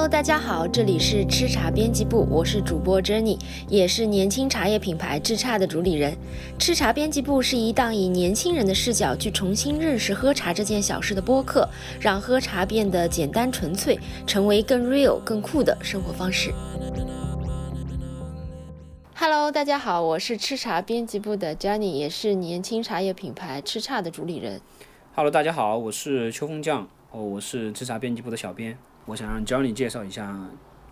Hello，大家好，这里是吃茶编辑部，我是主播 Jenny，也是年轻茶叶品牌智茶的主理人。吃茶编辑部是一档以年轻人的视角去重新认识喝茶这件小事的播客，让喝茶变得简单纯粹，成为更 real、更酷的生活方式。Hello，大家好，我是吃茶编辑部的 Jenny，也是年轻茶叶品牌吃茶的主理人。Hello，大家好，我是秋风酱，哦，我是吃茶编辑部的小编。我想让 Johnny 介绍一下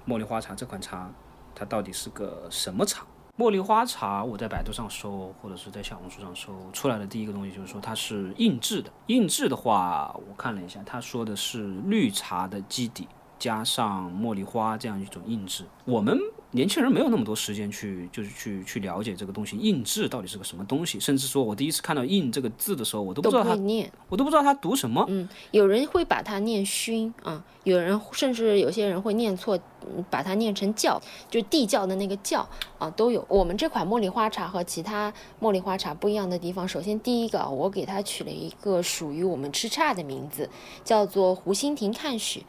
茉莉花茶这款茶，它到底是个什么茶？茉莉花茶，我在百度上搜，或者是在小红书上搜出来的第一个东西就是说它是印制的。印制的话，我看了一下，他说的是绿茶的基底加上茉莉花这样一种印制。我们。年轻人没有那么多时间去，就是去去了解这个东西印制到底是个什么东西，甚至说我第一次看到“印”这个字的时候，我都不知道它念，我都不知道它读什么。嗯，有人会把它念熏啊，有人甚至有些人会念错，把它念成窖，就地窖的那个窖啊，都有。我们这款茉莉花茶和其他茉莉花茶不一样的地方，首先第一个，我给它取了一个属于我们吃茶的名字，叫做湖心亭看雪。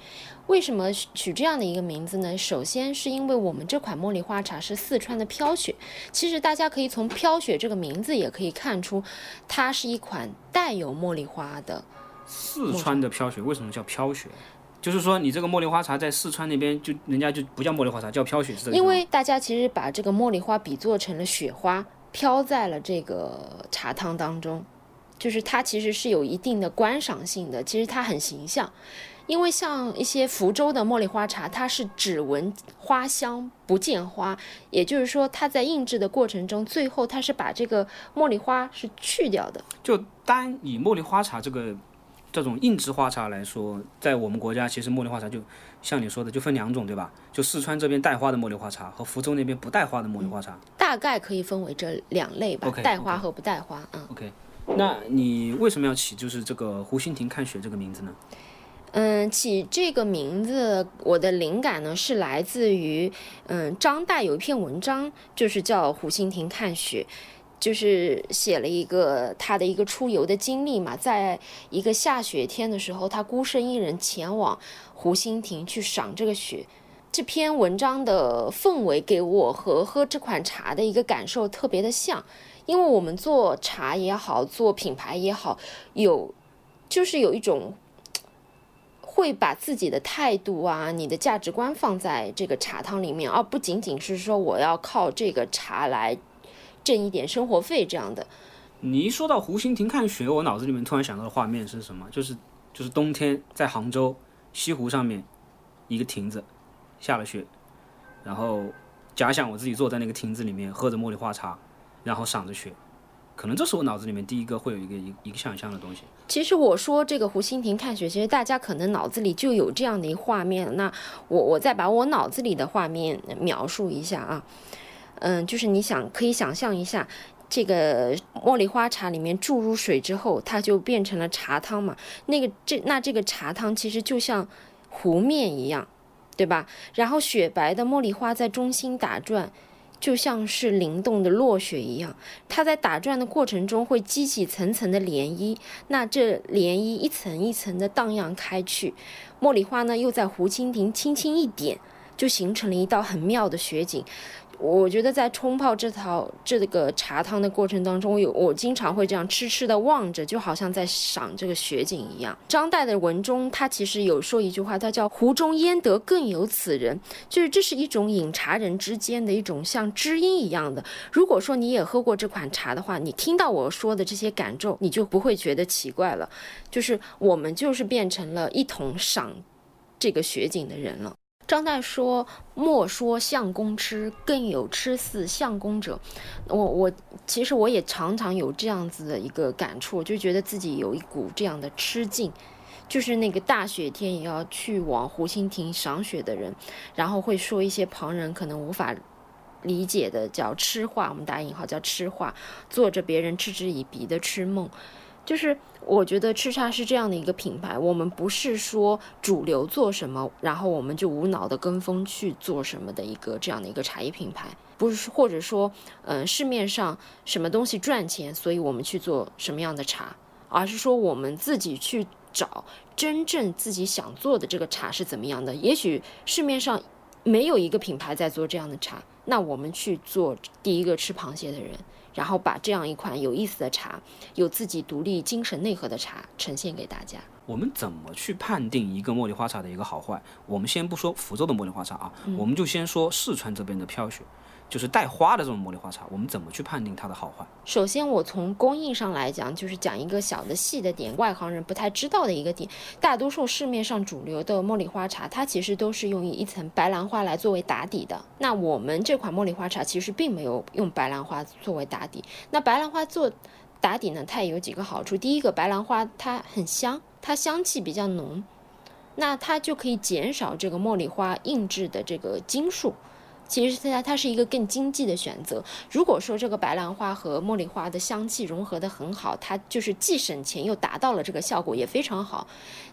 为什么取这样的一个名字呢？首先是因为我们这款茉莉花茶是四川的飘雪，其实大家可以从飘雪这个名字也可以看出，它是一款带有茉莉花的。四川的飘雪为什么叫飘雪？就是说你这个茉莉花茶在四川那边就人家就不叫茉莉花茶，叫飘雪是因为大家其实把这个茉莉花比作成了雪花，飘在了这个茶汤当中，就是它其实是有一定的观赏性的，其实它很形象。因为像一些福州的茉莉花茶，它是只闻花香不见花，也就是说，它在印制的过程中，最后它是把这个茉莉花是去掉的。就单以茉莉花茶这个这种硬质花茶来说，在我们国家，其实茉莉花茶就像你说的，就分两种，对吧？就四川这边带花的茉莉花茶和福州那边不带花的茉莉花茶，大概可以分为这两类吧，带花和不带花。嗯，OK。那你为什么要起就是这个湖心亭看雪这个名字呢？嗯，起这个名字，我的灵感呢是来自于，嗯，张岱有一篇文章，就是叫《湖心亭看雪》，就是写了一个他的一个出游的经历嘛，在一个下雪天的时候，他孤身一人前往湖心亭去赏这个雪。这篇文章的氛围给我和喝这款茶的一个感受特别的像，因为我们做茶也好，做品牌也好，有就是有一种。会把自己的态度啊，你的价值观放在这个茶汤里面，而不仅仅是说我要靠这个茶来挣一点生活费这样的。你一说到湖心亭看雪，我脑子里面突然想到的画面是什么？就是就是冬天在杭州西湖上面一个亭子下了雪，然后假想我自己坐在那个亭子里面喝着茉莉花茶，然后赏着雪。可能这是我脑子里面第一个会有一个一一个想象的东西。其实我说这个湖心亭看雪，其实大家可能脑子里就有这样的一画面。那我我再把我脑子里的画面描述一下啊，嗯，就是你想可以想象一下，这个茉莉花茶里面注入水之后，它就变成了茶汤嘛。那个这那这个茶汤其实就像湖面一样，对吧？然后雪白的茉莉花在中心打转。就像是灵动的落雪一样，它在打转的过程中会激起层层的涟漪，那这涟漪一层一层的荡漾开去，茉莉花呢又在湖蜻蜓轻轻一点，就形成了一道很妙的雪景。我觉得在冲泡这套这个茶汤的过程当中，有我经常会这样痴痴的望着，就好像在赏这个雪景一样。张岱的文中，他其实有说一句话，他叫“湖中焉得更有此人”，就是这是一种饮茶人之间的一种像知音一样的。如果说你也喝过这款茶的话，你听到我说的这些感受，你就不会觉得奇怪了。就是我们就是变成了一同赏这个雪景的人了。张岱说：“莫说相公痴，更有痴似相公者。”我我其实我也常常有这样子的一个感触，就觉得自己有一股这样的痴劲，就是那个大雪天也要去往湖心亭赏雪的人，然后会说一些旁人可能无法理解的叫痴话，我们打引号叫痴话，做着别人嗤之以鼻的痴梦。就是我觉得吃茶是这样的一个品牌，我们不是说主流做什么，然后我们就无脑的跟风去做什么的一个这样的一个茶叶品牌，不是或者说，嗯，市面上什么东西赚钱，所以我们去做什么样的茶，而是说我们自己去找真正自己想做的这个茶是怎么样的。也许市面上没有一个品牌在做这样的茶，那我们去做第一个吃螃蟹的人，然后把这样一款有意思的茶，有自己独立精神内核的茶呈现给大家。我们怎么去判定一个茉莉花茶的一个好坏？我们先不说福州的茉莉花茶啊，我们就先说四川这边的飘雪，就是带花的这种茉莉花茶，我们怎么去判定它的好坏？首先，我从工艺上来讲，就是讲一个小的细的点，外行人不太知道的一个点。大多数市面上主流的茉莉花茶，它其实都是用一层白兰花来作为打底的。那我们这款茉莉花茶其实并没有用白兰花作为打底。那白兰花做打底呢，它也有几个好处。第一个，白兰花它很香。它香气比较浓，那它就可以减少这个茉莉花印制的这个斤数。其实现在它是一个更经济的选择。如果说这个白兰花和茉莉花的香气融合的很好，它就是既省钱又达到了这个效果，也非常好。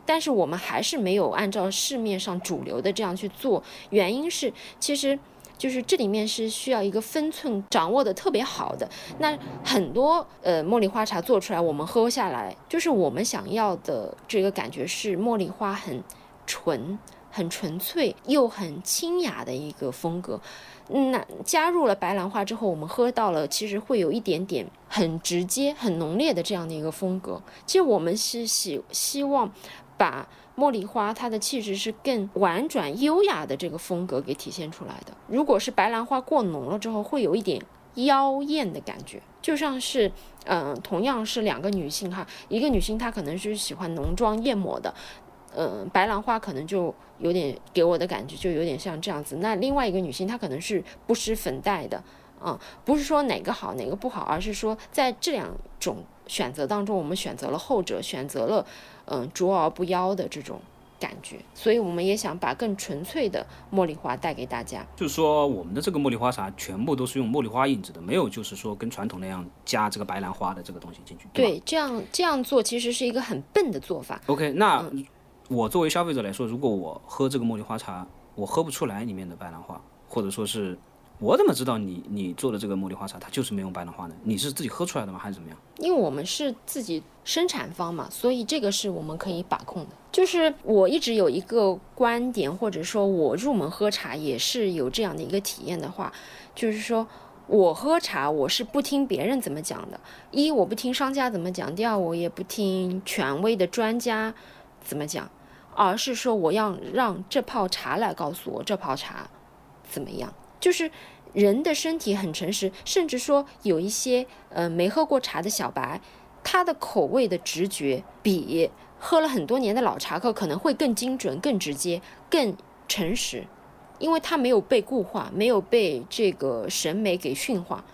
但是我们还是没有按照市面上主流的这样去做，原因是其实。就是这里面是需要一个分寸掌握的特别好的。那很多呃茉莉花茶做出来，我们喝下来，就是我们想要的这个感觉是茉莉花很纯、很纯粹又很清雅的一个风格。那加入了白兰花之后，我们喝到了其实会有一点点很直接、很浓烈的这样的一个风格。其实我们是希希望把。茉莉花，它的气质是更婉转优雅的这个风格给体现出来的。如果是白兰花过浓了之后，会有一点妖艳的感觉，就像是，嗯，同样是两个女性哈，一个女性她可能是喜欢浓妆艳抹的，嗯，白兰花可能就有点给我的感觉就有点像这样子。那另外一个女性她可能是不施粉黛的，啊，不是说哪个好哪个不好，而是说在这两种选择当中，我们选择了后者，选择了。嗯，卓而不妖的这种感觉，所以我们也想把更纯粹的茉莉花带给大家。就是说，我们的这个茉莉花茶全部都是用茉莉花印制的，没有就是说跟传统那样加这个白兰花的这个东西进去。对，这样这样做其实是一个很笨的做法。OK，那我作为消费者来说，如果我喝这个茉莉花茶，我喝不出来里面的白兰花，或者说是。我怎么知道你你做的这个茉莉花茶它就是没有白兰花呢？你是自己喝出来的吗，还是怎么样？因为我们是自己生产方嘛，所以这个是我们可以把控的。就是我一直有一个观点，或者说我入门喝茶也是有这样的一个体验的话，就是说我喝茶我是不听别人怎么讲的，一我不听商家怎么讲，第二我也不听权威的专家怎么讲，而是说我要让这泡茶来告诉我这泡茶怎么样。就是人的身体很诚实，甚至说有一些呃没喝过茶的小白，他的口味的直觉比喝了很多年的老茶客可能会更精准、更直接、更诚实，因为他没有被固化，没有被这个审美给驯化，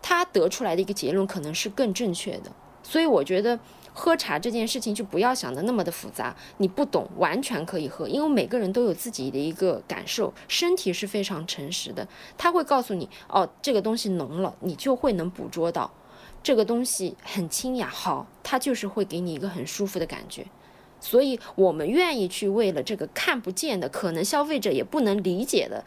他得出来的一个结论可能是更正确的。所以我觉得。喝茶这件事情就不要想的那么的复杂，你不懂完全可以喝，因为每个人都有自己的一个感受，身体是非常诚实的，他会告诉你，哦，这个东西浓了，你就会能捕捉到，这个东西很清雅，好，它就是会给你一个很舒服的感觉，所以我们愿意去为了这个看不见的，可能消费者也不能理解的。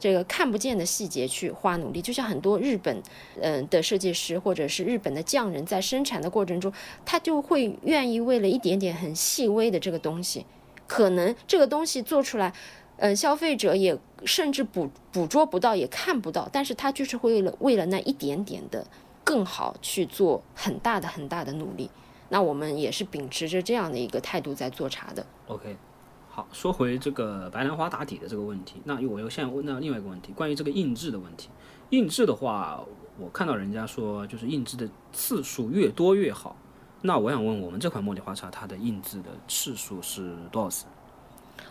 这个看不见的细节去花努力，就像很多日本，嗯的设计师或者是日本的匠人，在生产的过程中，他就会愿意为了一点点很细微的这个东西，可能这个东西做出来，嗯，消费者也甚至捕捕捉不到，也看不到，但是他就是会为了为了那一点点的更好去做很大的很大的努力。那我们也是秉持着这样的一个态度在做茶的。OK。说回这个白兰花打底的这个问题，那我又现在问到另外一个问题，关于这个印制的问题。印制的话，我看到人家说，就是印制的次数越多越好。那我想问，我们这款茉莉花茶，它的印制的次数是多少次？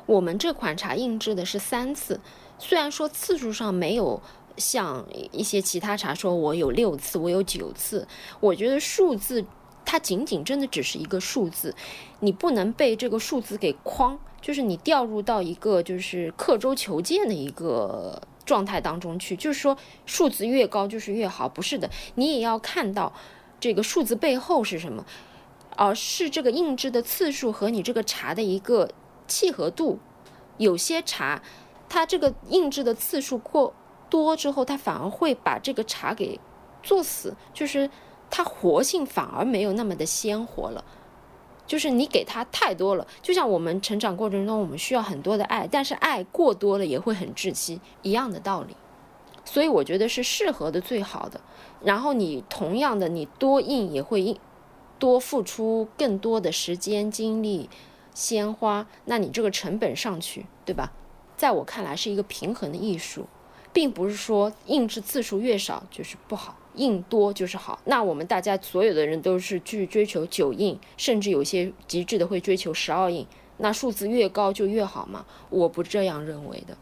我们这款茶印制的是三次，虽然说次数上没有像一些其他茶说我有六次，我有九次，我觉得数字它仅仅真的只是一个数字，你不能被这个数字给框。就是你掉入到一个就是刻舟求剑的一个状态当中去，就是说数字越高就是越好，不是的，你也要看到这个数字背后是什么，而是这个印制的次数和你这个茶的一个契合度。有些茶，它这个印制的次数过多之后，它反而会把这个茶给做死，就是它活性反而没有那么的鲜活了。就是你给他太多了，就像我们成长过程中，我们需要很多的爱，但是爱过多了也会很窒息，一样的道理。所以我觉得是适合的最好的。然后你同样的，你多印也会印多付出更多的时间、精力、鲜花，那你这个成本上去，对吧？在我看来是一个平衡的艺术，并不是说印制次数越少就是不好。印多就是好，那我们大家所有的人都是去追求九印，甚至有些极致的会追求十二印，那数字越高就越好吗？我不这样认为的。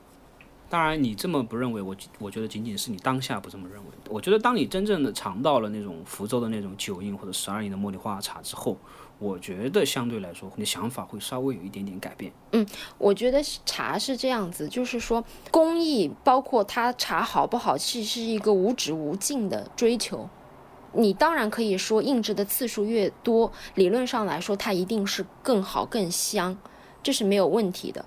当然，你这么不认为，我我觉得仅仅是你当下不这么认为。我觉得当你真正的尝到了那种福州的那种九印或者十二印的茉莉花茶之后。我觉得相对来说，你的想法会稍微有一点点改变。嗯，我觉得茶是这样子，就是说工艺包括它茶好不好，其实是一个无止无尽的追求。你当然可以说印制的次数越多，理论上来说它一定是更好更香，这是没有问题的。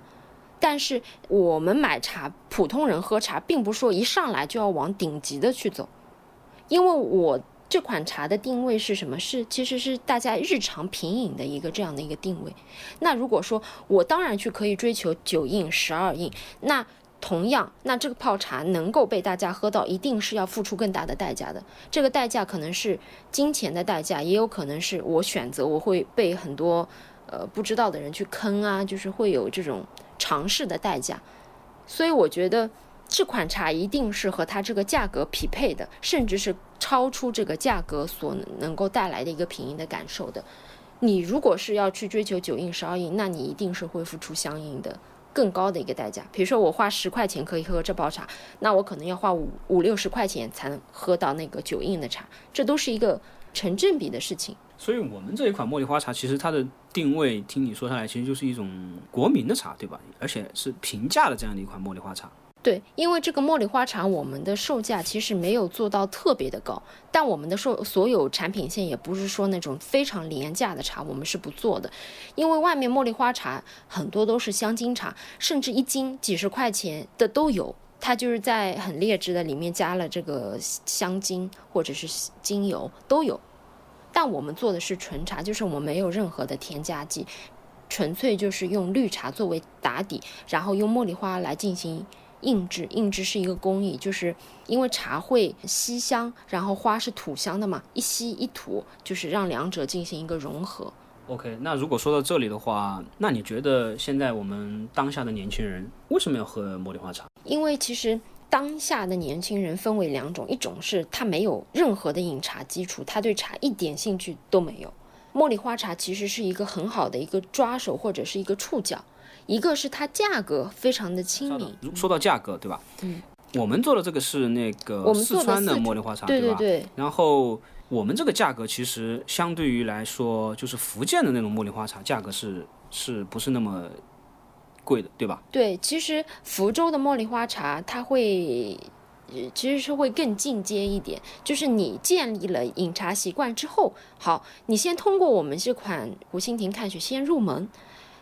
但是我们买茶，普通人喝茶，并不是说一上来就要往顶级的去走，因为我。这款茶的定位是什么？是其实是大家日常品饮的一个这样的一个定位。那如果说我当然去可以追求九印、十二印，那同样，那这个泡茶能够被大家喝到，一定是要付出更大的代价的。这个代价可能是金钱的代价，也有可能是我选择我会被很多呃不知道的人去坑啊，就是会有这种尝试的代价。所以我觉得。这款茶一定是和它这个价格匹配的，甚至是超出这个价格所能够带来的一个品饮的感受的。你如果是要去追求九印十二印，那你一定是会付出相应的更高的一个代价。比如说我花十块钱可以喝这包茶，那我可能要花五五六十块钱才能喝到那个九印的茶，这都是一个成正比的事情。所以，我们这一款茉莉花茶，其实它的定位，听你说下来，其实就是一种国民的茶，对吧？而且是平价的这样的一款茉莉花茶。对，因为这个茉莉花茶，我们的售价其实没有做到特别的高，但我们的售所有产品线也不是说那种非常廉价的茶，我们是不做的。因为外面茉莉花茶很多都是香精茶，甚至一斤几十块钱的都有，它就是在很劣质的里面加了这个香精或者是精油都有。但我们做的是纯茶，就是我们没有任何的添加剂，纯粹就是用绿茶作为打底，然后用茉莉花来进行。印制，印制是一个工艺，就是因为茶会吸香，然后花是吐香的嘛，一吸一吐，就是让两者进行一个融合。OK，那如果说到这里的话，那你觉得现在我们当下的年轻人为什么要喝茉莉花茶？因为其实当下的年轻人分为两种，一种是他没有任何的饮茶基础，他对茶一点兴趣都没有。茉莉花茶其实是一个很好的一个抓手或者是一个触角。一个是它价格非常的亲民，说到价格，对吧？嗯，我们做的这个是那个四川的茉莉花茶，对对对。然后我们这个价格其实相对于来说，就是福建的那种茉莉花茶价格是是不是那么贵的，对吧？对，其实福州的茉莉花茶它会其实是会更进阶一点，就是你建立了饮茶习惯之后，好，你先通过我们这款湖心亭看雪先入门。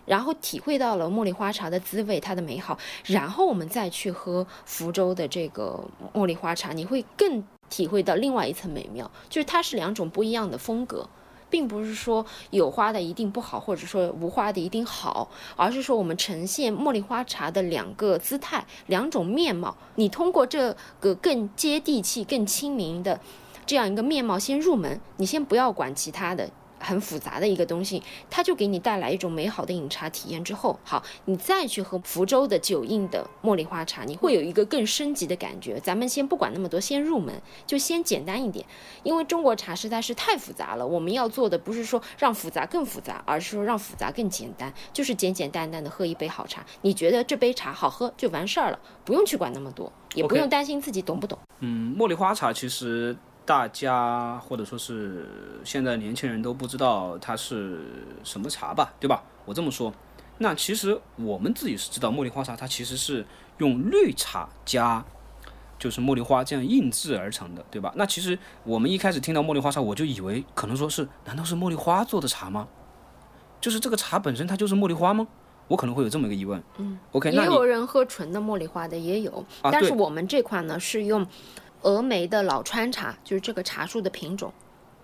然后体会到了茉莉花茶的滋味，它的美好，然后我们再去喝福州的这个茉莉花茶，你会更体会到另外一层美妙，就是它是两种不一样的风格，并不是说有花的一定不好，或者说无花的一定好，而是说我们呈现茉莉花茶的两个姿态，两种面貌，你通过这个更接地气、更亲民的这样一个面貌先入门，你先不要管其他的。很复杂的一个东西，它就给你带来一种美好的饮茶体验。之后，好，你再去喝福州的九印的茉莉花茶，你会有一个更升级的感觉。咱们先不管那么多，先入门，就先简单一点。因为中国茶实在是太复杂了，我们要做的不是说让复杂更复杂，而是说让复杂更简单，就是简简单单的喝一杯好茶。你觉得这杯茶好喝就完事儿了，不用去管那么多，也不用担心自己懂不懂。嗯，茉莉花茶其实。大家或者说是现在年轻人都不知道它是什么茶吧，对吧？我这么说，那其实我们自己是知道茉莉花茶，它其实是用绿茶加就是茉莉花这样印制而成的，对吧？那其实我们一开始听到茉莉花茶，我就以为可能说是难道是茉莉花做的茶吗？就是这个茶本身它就是茉莉花吗？我可能会有这么一个疑问。嗯，OK，也有人喝纯的茉莉花的也有，但是我们这款呢是用。峨眉的老川茶就是这个茶树的品种，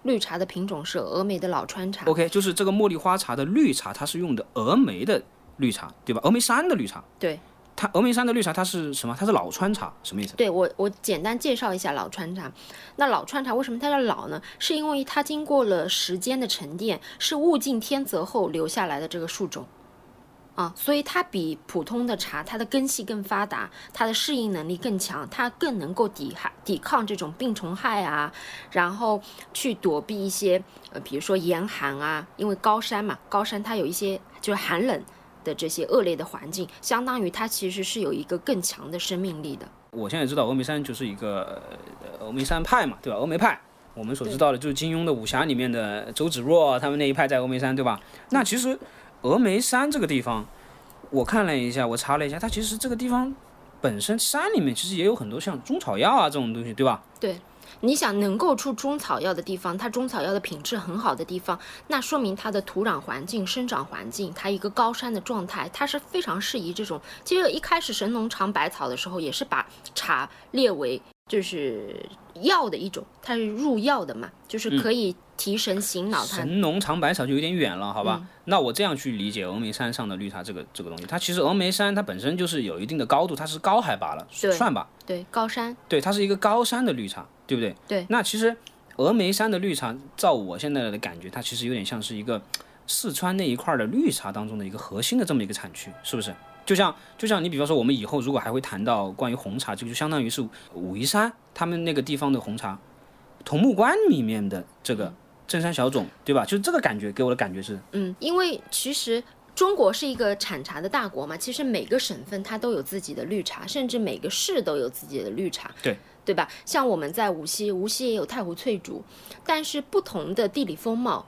绿茶的品种是峨眉的老川茶。OK，就是这个茉莉花茶的绿茶，它是用的峨眉的绿茶，对吧？峨眉山的绿茶。对。它峨眉山的绿茶，它是什么？它是老川茶，什么意思？对我，我简单介绍一下老川茶。那老川茶为什么它叫老呢？是因为它经过了时间的沉淀，是物竞天择后留下来的这个树种。啊，所以它比普通的茶，它的根系更发达，它的适应能力更强，它更能够抵害抵抗这种病虫害啊，然后去躲避一些呃，比如说严寒啊，因为高山嘛，高山它有一些就是寒冷的这些恶劣的环境，相当于它其实是有一个更强的生命力的。我现在知道峨眉山就是一个呃峨眉山派嘛，对吧？峨眉派，我们所知道的就是金庸的武侠里面的周芷若他们那一派在峨眉山，对吧？那其实峨眉山这个地方，我看了一下，我查了一下，它其实这个地方本身山里面其实也有很多像中草药啊这种东西，对吧？对，你想能够出中草药的地方，它中草药的品质很好的地方，那说明它的土壤环境、生长环境，它一个高山的状态，它是非常适宜这种。其实一开始神农尝百草的时候，也是把茶列为就是药的一种，它是入药的嘛，就是可以提神醒脑。它神农尝百草就有点远了，好吧？那我这样去理解峨眉山上的绿茶这个这个东西，它其实峨眉山它本身就是有一定的高度，它是高海拔了，对算吧？对高山，对，它是一个高山的绿茶，对不对？对。那其实峨眉山的绿茶，照我现在的感觉，它其实有点像是一个四川那一块儿的绿茶当中的一个核心的这么一个产区，是不是？就像就像你比方说，我们以后如果还会谈到关于红茶，这个就相当于是武夷山他们那个地方的红茶，桐木关里面的这个正山小种，对吧？就是这个感觉给我的感觉是，嗯，因为其实中国是一个产茶的大国嘛，其实每个省份它都有自己的绿茶，甚至每个市都有自己的绿茶，对对吧？像我们在无锡，无锡也有太湖翠竹，但是不同的地理风貌。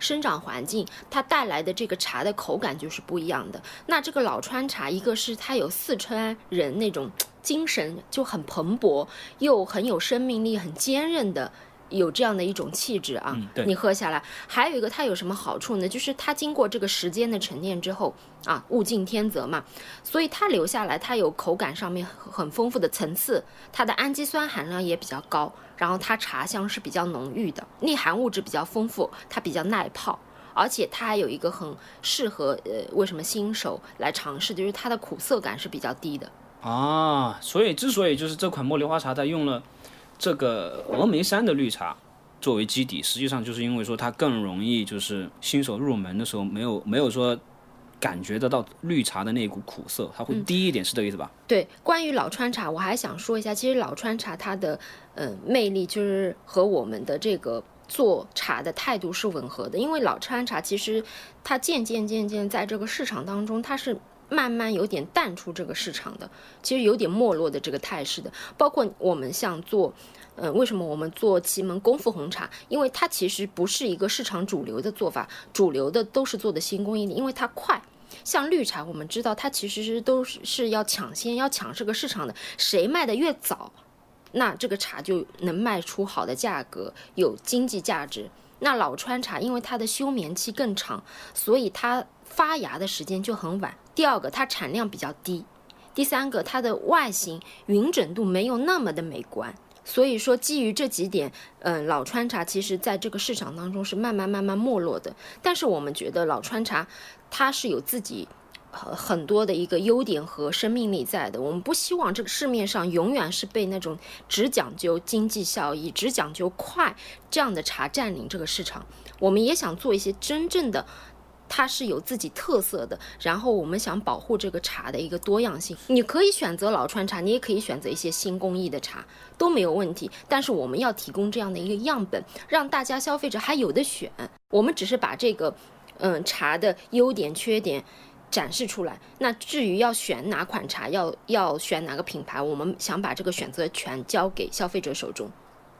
生长环境，它带来的这个茶的口感就是不一样的。那这个老川茶，一个是它有四川人那种精神就很蓬勃，又很有生命力、很坚韧的，有这样的一种气质啊。嗯你喝下来，还有一个它有什么好处呢？就是它经过这个时间的沉淀之后啊，物竞天择嘛，所以它留下来，它有口感上面很很丰富的层次，它的氨基酸含量也比较高，然后它茶香是比较浓郁的，内含物质比较丰富，它比较耐泡。而且它还有一个很适合呃，为什么新手来尝试，就是它的苦涩感是比较低的。啊，所以之所以就是这款茉莉花茶它用了这个峨眉山的绿茶作为基底，实际上就是因为说它更容易就是新手入门的时候没有没有说感觉得到绿茶的那股苦涩，它会低一点，是这个意思吧？对，关于老川茶，我还想说一下，其实老川茶它的呃魅力就是和我们的这个做茶的态度是吻合的，因为老川茶其实它渐渐渐渐在这个市场当中，它是慢慢有点淡出这个市场的，其实有点没落的这个态势的。包括我们像做，呃，为什么我们做祁门功夫红茶？因为它其实不是一个市场主流的做法，主流的都是做的新工艺里，因为它快。像绿茶，我们知道它其实是都是是要抢先，要抢这个市场的，谁卖的越早，那这个茶就能卖出好的价格，有经济价值。那老川茶因为它的休眠期更长，所以它发芽的时间就很晚。第二个，它产量比较低；第三个，它的外形匀整度没有那么的美观。所以说，基于这几点，嗯，老川茶其实在这个市场当中是慢慢慢慢没落的。但是我们觉得老川茶它是有自己很很多的一个优点和生命力在的。我们不希望这个市面上永远是被那种只讲究经济效益、只讲究快这样的茶占领这个市场。我们也想做一些真正的。它是有自己特色的，然后我们想保护这个茶的一个多样性。你可以选择老川茶，你也可以选择一些新工艺的茶，都没有问题。但是我们要提供这样的一个样本，让大家消费者还有的选。我们只是把这个，嗯，茶的优点、缺点展示出来。那至于要选哪款茶，要要选哪个品牌，我们想把这个选择权交给消费者手中。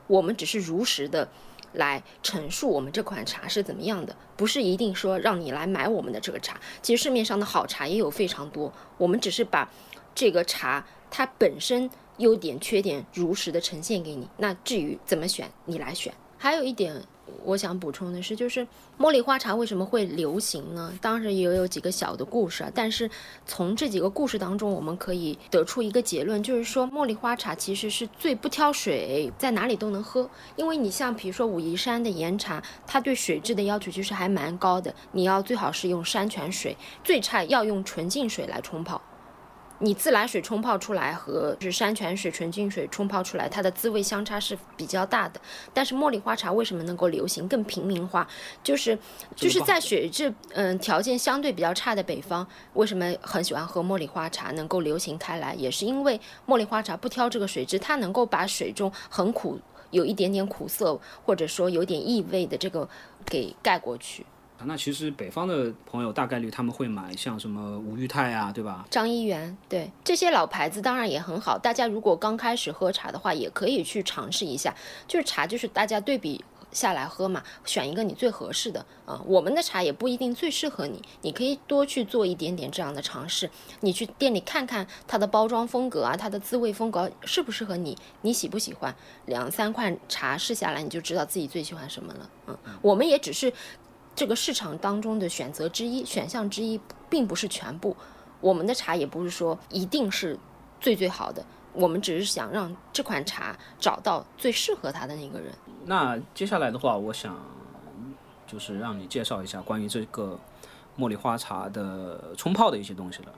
我们只是如实的。来陈述我们这款茶是怎么样的，不是一定说让你来买我们的这个茶。其实市面上的好茶也有非常多，我们只是把这个茶它本身优点、缺点如实的呈现给你。那至于怎么选，你来选。还有一点，我想补充的是，就是茉莉花茶为什么会流行呢？当时也有几个小的故事，但是从这几个故事当中，我们可以得出一个结论，就是说茉莉花茶其实是最不挑水，在哪里都能喝。因为你像比如说武夷山的岩茶，它对水质的要求其实还蛮高的，你要最好是用山泉水，最差要用纯净水来冲泡。你自来水冲泡出来和是山泉水、纯净水冲泡出来，它的滋味相差是比较大的。但是茉莉花茶为什么能够流行更平民化？就是就是在水质嗯条件相对比较差的北方，为什么很喜欢喝茉莉花茶能够流行开来？也是因为茉莉花茶不挑这个水质，它能够把水中很苦、有一点点苦涩或者说有点异味的这个给盖过去。那其实北方的朋友大概率他们会买像什么吴裕泰啊，对吧？张一元，对这些老牌子当然也很好。大家如果刚开始喝茶的话，也可以去尝试一下。就是茶，就是大家对比下来喝嘛，选一个你最合适的啊。我们的茶也不一定最适合你，你可以多去做一点点这样的尝试。你去店里看看它的包装风格啊，它的滋味风格适不适合你，你喜不喜欢？两三款茶试下来，你就知道自己最喜欢什么了。嗯，我们也只是。这个市场当中的选择之一，选项之一，并不是全部。我们的茶也不是说一定是最最好的，我们只是想让这款茶找到最适合它的那个人。那接下来的话，我想就是让你介绍一下关于这个茉莉花茶的冲泡的一些东西了。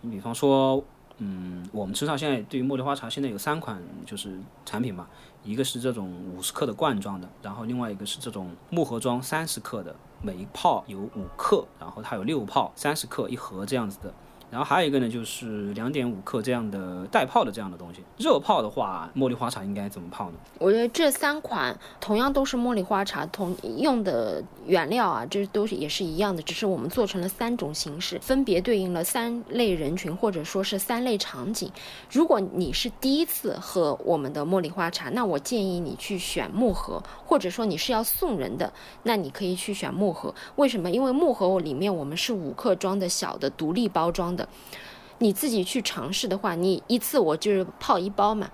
你比方说，嗯，我们池上现在对于茉莉花茶现在有三款就是产品嘛。一个是这种五十克的罐装的，然后另外一个是这种木盒装三十克的，每一泡有五克，然后它有六泡，三十克一盒这样子的。然后还有一个呢，就是两点五克这样的带泡的这样的东西。热泡的话，茉莉花茶应该怎么泡呢？我觉得这三款同样都是茉莉花茶，同用的原料啊，这都是也是一样的，只是我们做成了三种形式，分别对应了三类人群或者说是三类场景。如果你是第一次喝我们的茉莉花茶，那我建议你去选木盒，或者说你是要送人的，那你可以去选木盒。为什么？因为木盒里面我们是五克装的小的独立包装的。你自己去尝试的话，你一次我就是泡一包嘛，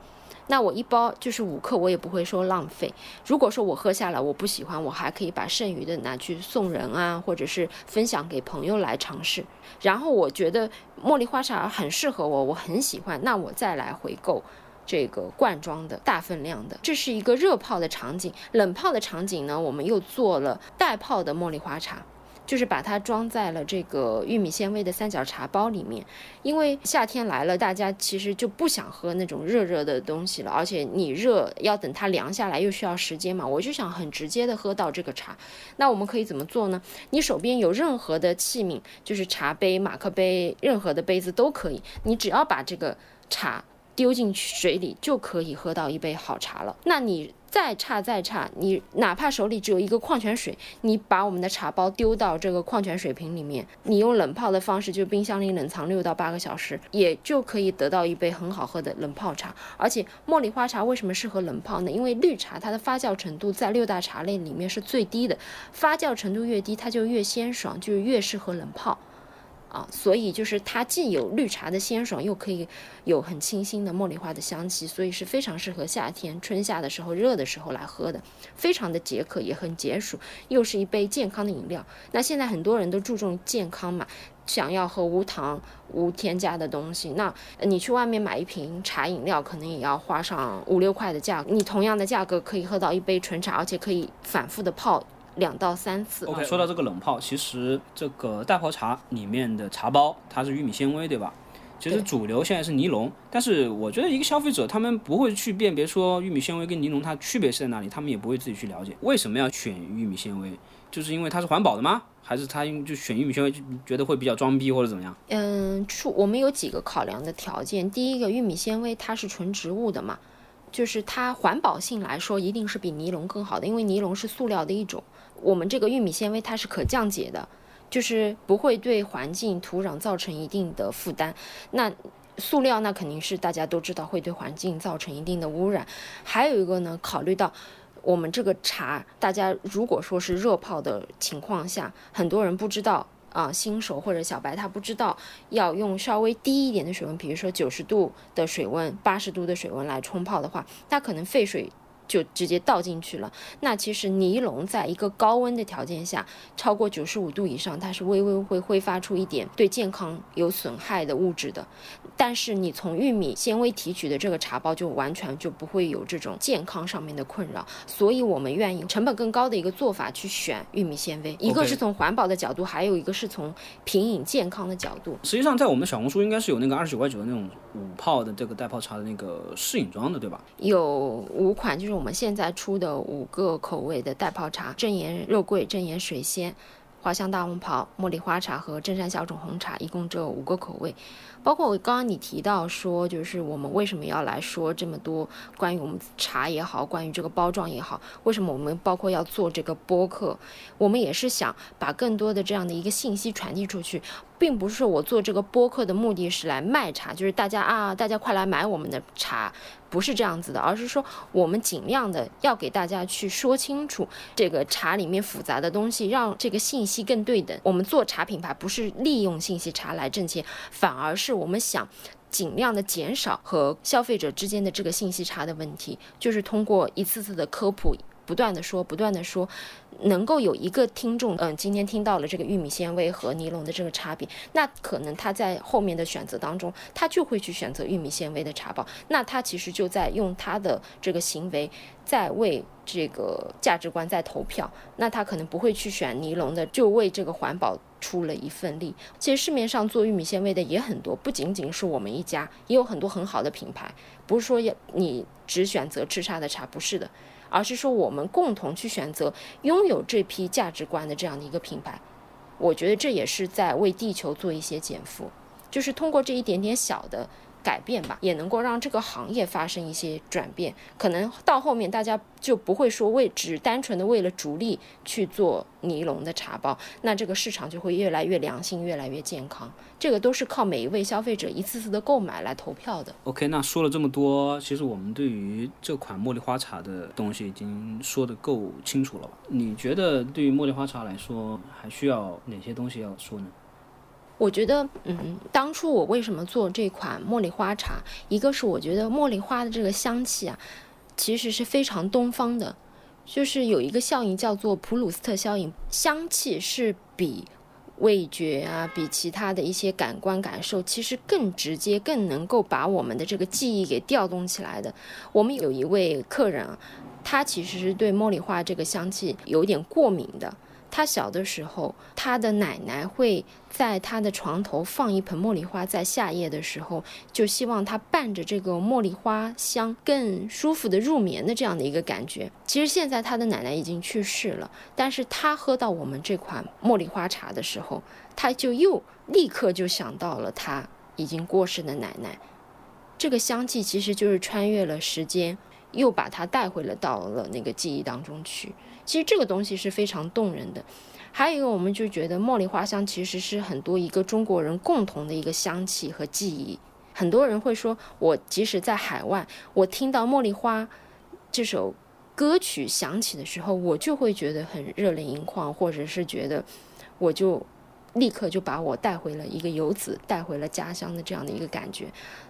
那我一包就是五克，我也不会说浪费。如果说我喝下来我不喜欢，我还可以把剩余的拿去送人啊，或者是分享给朋友来尝试。然后我觉得茉莉花茶很适合我，我很喜欢，那我再来回购这个罐装的大分量的。这是一个热泡的场景，冷泡的场景呢，我们又做了带泡的茉莉花茶。就是把它装在了这个玉米纤维的三角茶包里面，因为夏天来了，大家其实就不想喝那种热热的东西了，而且你热要等它凉下来又需要时间嘛，我就想很直接的喝到这个茶。那我们可以怎么做呢？你手边有任何的器皿，就是茶杯、马克杯，任何的杯子都可以，你只要把这个茶丢进去水里，就可以喝到一杯好茶了。那你。再差再差，你哪怕手里只有一个矿泉水，你把我们的茶包丢到这个矿泉水瓶里面，你用冷泡的方式，就冰箱里冷藏六到八个小时，也就可以得到一杯很好喝的冷泡茶。而且茉莉花茶为什么适合冷泡呢？因为绿茶它的发酵程度在六大茶类里面是最低的，发酵程度越低，它就越鲜爽，就是越适合冷泡。啊，所以就是它既有绿茶的鲜爽，又可以有很清新的茉莉花的香气，所以是非常适合夏天、春夏的时候热的时候来喝的，非常的解渴，也很解暑，又是一杯健康的饮料。那现在很多人都注重健康嘛，想要喝无糖、无添加的东西，那你去外面买一瓶茶饮料，可能也要花上五六块的价格，你同样的价格可以喝到一杯纯茶，而且可以反复的泡。两到三次。OK，说到这个冷泡，其实这个袋泡茶里面的茶包它是玉米纤维，对吧？其实主流现在是尼龙，但是我觉得一个消费者他们不会去辨别说玉米纤维跟尼龙它区别是在哪里，他们也不会自己去了解为什么要选玉米纤维，就是因为它是环保的吗？还是他因就选玉米纤维就觉得会比较装逼或者怎么样？嗯，出我们有几个考量的条件，第一个玉米纤维它是纯植物的嘛，就是它环保性来说一定是比尼龙更好的，因为尼龙是塑料的一种。我们这个玉米纤维它是可降解的，就是不会对环境土壤造成一定的负担。那塑料那肯定是大家都知道会对环境造成一定的污染。还有一个呢，考虑到我们这个茶，大家如果说是热泡的情况下，很多人不知道啊，新手或者小白他不知道要用稍微低一点的水温，比如说九十度的水温、八十度的水温来冲泡的话，它可能沸水。就直接倒进去了。那其实尼龙在一个高温的条件下，超过九十五度以上，它是微微会挥发出一点对健康有损害的物质的。但是你从玉米纤维提取的这个茶包，就完全就不会有这种健康上面的困扰。所以我们愿意成本更高的一个做法去选玉米纤维，一个是从环保的角度，还有一个是从品饮健康的角度。实际上，在我们小红书应该是有那个二十九块九的那种五泡的这个袋泡茶的那个试饮装的，对吧？有五款，就是我们现在出的五个口味的袋泡茶：正岩肉桂、正岩水仙、花香大红袍、茉莉花茶和正山小种红茶，一共这五个口味。包括我刚刚你提到说，就是我们为什么要来说这么多关于我们茶也好，关于这个包装也好，为什么我们包括要做这个播客，我们也是想把更多的这样的一个信息传递出去。并不是说我做这个播客的目的是来卖茶，就是大家啊，大家快来买我们的茶，不是这样子的，而是说我们尽量的要给大家去说清楚这个茶里面复杂的东西，让这个信息更对等。我们做茶品牌不是利用信息茶来挣钱，反而是我们想尽量的减少和消费者之间的这个信息差的问题，就是通过一次次的科普。不断的说，不断的说，能够有一个听众，嗯，今天听到了这个玉米纤维和尼龙的这个差别，那可能他在后面的选择当中，他就会去选择玉米纤维的茶包，那他其实就在用他的这个行为在为这个价值观在投票，那他可能不会去选尼龙的，就为这个环保出了一份力。其实市面上做玉米纤维的也很多，不仅仅是我们一家，也有很多很好的品牌，不是说要你只选择吃茶的茶，不是的。而是说，我们共同去选择拥有这批价值观的这样的一个品牌，我觉得这也是在为地球做一些减负，就是通过这一点点小的。改变吧，也能够让这个行业发生一些转变。可能到后面大家就不会说为只单纯的为了逐利去做尼龙的茶包，那这个市场就会越来越良性，越来越健康。这个都是靠每一位消费者一次次的购买来投票的。OK，那说了这么多，其实我们对于这款茉莉花茶的东西已经说的够清楚了吧？你觉得对于茉莉花茶来说，还需要哪些东西要说呢？我觉得，嗯，当初我为什么做这款茉莉花茶？一个是我觉得茉莉花的这个香气啊，其实是非常东方的，就是有一个效应叫做普鲁斯特效应，香气是比味觉啊，比其他的一些感官感受，其实更直接，更能够把我们的这个记忆给调动起来的。我们有一位客人啊，他其实是对茉莉花这个香气有点过敏的。他小的时候，他的奶奶会在他的床头放一盆茉莉花，在夏夜的时候，就希望他伴着这个茉莉花香更舒服的入眠的这样的一个感觉。其实现在他的奶奶已经去世了，但是他喝到我们这款茉莉花茶的时候，他就又立刻就想到了他已经过世的奶奶。这个香气其实就是穿越了时间，又把他带回了到了那个记忆当中去。其实这个东西是非常动人的，还有一个，我们就觉得茉莉花香其实是很多一个中国人共同的一个香气和记忆。很多人会说，我即使在海外，我听到《茉莉花》这首歌曲响起的时候，我就会觉得很热泪盈眶，或者是觉得我就。立刻就把我带回了一个游子，带回了家乡的这样的一个感觉。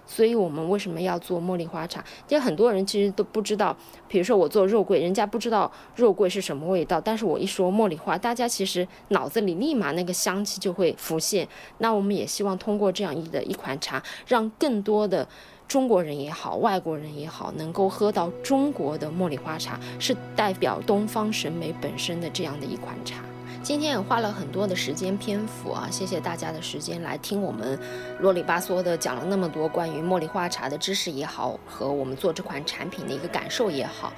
所以，我们为什么要做茉莉花茶？因为很多人其实都不知道，比如说我做肉桂，人家不知道肉桂是什么味道，但是我一说茉莉花，大家其实脑子里立马那个香气就会浮现。那我们也希望通过这样一的一款茶，让更多的中国人也好，外国人也好，能够喝到中国的茉莉花茶，是代表东方审美本身的这样的一款茶。今天也花了很多的时间篇幅啊，谢谢大家的时间来听我们啰里吧嗦的讲了那么多关于茉莉花茶的知识也好，和我们做这款产品的一个感受也好。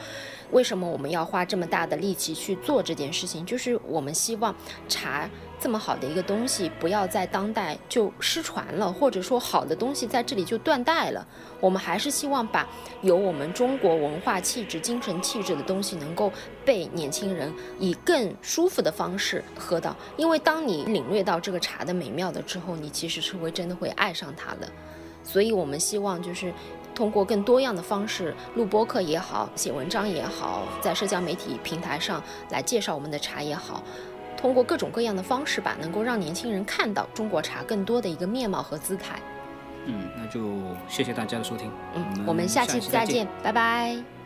为什么我们要花这么大的力气去做这件事情？就是我们希望茶。这么好的一个东西，不要在当代就失传了，或者说好的东西在这里就断代了。我们还是希望把有我们中国文化气质、精神气质的东西，能够被年轻人以更舒服的方式喝到。因为当你领略到这个茶的美妙的之后，你其实是会真的会爱上它的。所以我们希望就是通过更多样的方式，录播客也好，写文章也好，在社交媒体平台上来介绍我们的茶也好。通过各种各样的方式吧，能够让年轻人看到中国茶更多的一个面貌和姿态。嗯，那就谢谢大家的收听。嗯，我们下期再见，拜拜。